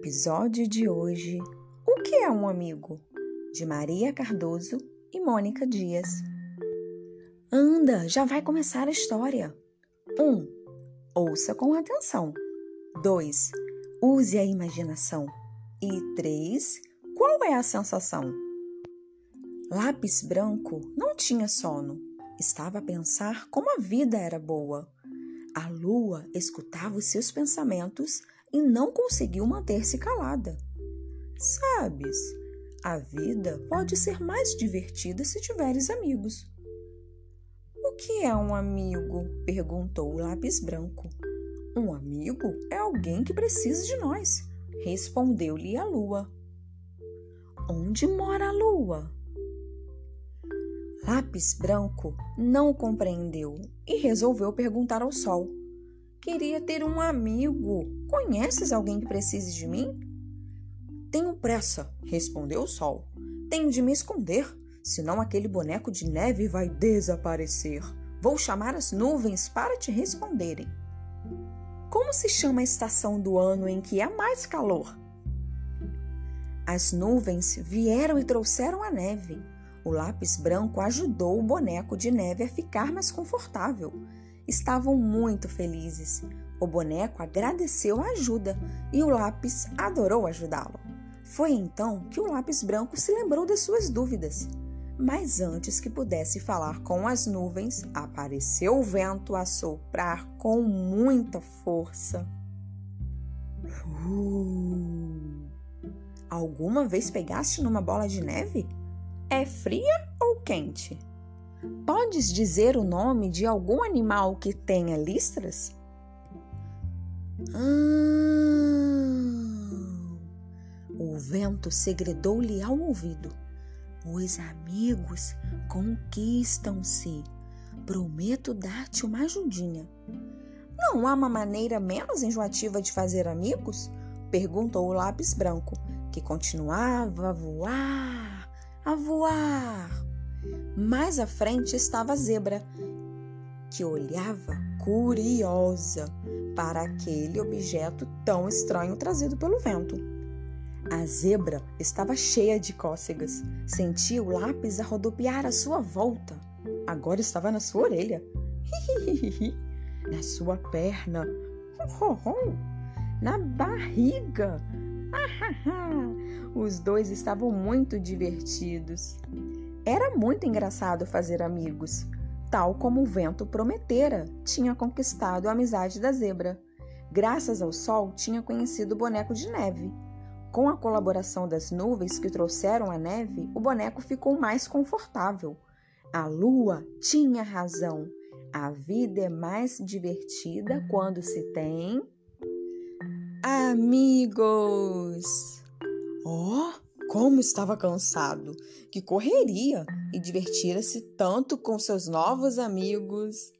episódio de hoje, O que é um amigo? De Maria Cardoso e Mônica Dias. Anda, já vai começar a história. 1. Um, ouça com atenção. 2. Use a imaginação. E 3. Qual é a sensação? Lápis branco não tinha sono. Estava a pensar como a vida era boa. A lua escutava os seus pensamentos e não conseguiu manter-se calada. Sabes, a vida pode ser mais divertida se tiveres amigos. O que é um amigo? perguntou o lápis branco. Um amigo é alguém que precisa de nós, respondeu-lhe a lua. Onde mora a lua? Lápis branco não compreendeu e resolveu perguntar ao sol. Queria ter um amigo. Conheces alguém que precise de mim? Tenho pressa, respondeu o sol. Tenho de me esconder, senão aquele boneco de neve vai desaparecer. Vou chamar as nuvens para te responderem. Como se chama a estação do ano em que há mais calor? As nuvens vieram e trouxeram a neve. O lápis branco ajudou o boneco de neve a ficar mais confortável estavam muito felizes. O boneco agradeceu a ajuda e o lápis adorou ajudá-lo. Foi então que o lápis branco se lembrou das suas dúvidas. Mas antes que pudesse falar com as nuvens, apareceu o vento a soprar com muita força. Uh! Alguma vez pegaste numa bola de neve? É fria ou quente? Podes dizer o nome de algum animal que tenha listras? Ah, o vento segredou-lhe ao ouvido. Os amigos conquistam-se. Prometo dar-te uma ajudinha. Não há uma maneira menos enjoativa de fazer amigos? Perguntou o lápis branco, que continuava a voar, a voar mais à frente estava a zebra, que olhava curiosa para aquele objeto tão estranho trazido pelo vento. A zebra estava cheia de cócegas. Sentia o lápis a rodopiar à sua volta. Agora estava na sua orelha. na sua perna. na barriga. Os dois estavam muito divertidos. Era muito engraçado fazer amigos, tal como o vento prometera, tinha conquistado a amizade da zebra. Graças ao sol, tinha conhecido o boneco de neve. Com a colaboração das nuvens que trouxeram a neve, o boneco ficou mais confortável. A lua tinha razão. A vida é mais divertida quando se tem amigos. Oh, como estava cansado, que correria e divertira-se tanto com seus novos amigos.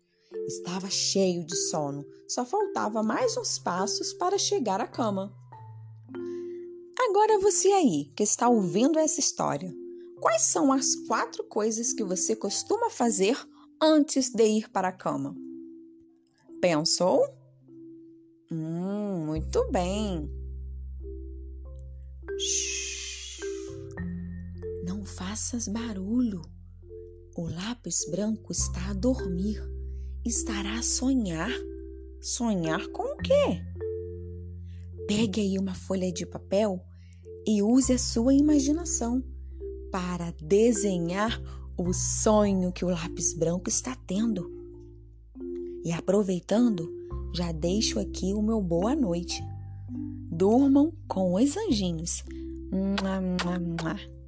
Estava cheio de sono, só faltava mais uns passos para chegar à cama. Agora você aí, que está ouvindo essa história, quais são as quatro coisas que você costuma fazer antes de ir para a cama? Pensou? Hum, muito bem. Shhh. Faças barulho. O lápis branco está a dormir. Estará a sonhar. Sonhar com o quê? Pegue aí uma folha de papel e use a sua imaginação para desenhar o sonho que o lápis branco está tendo. E aproveitando, já deixo aqui o meu boa noite. Durmam com os anjinhos. Mua, mua, mua.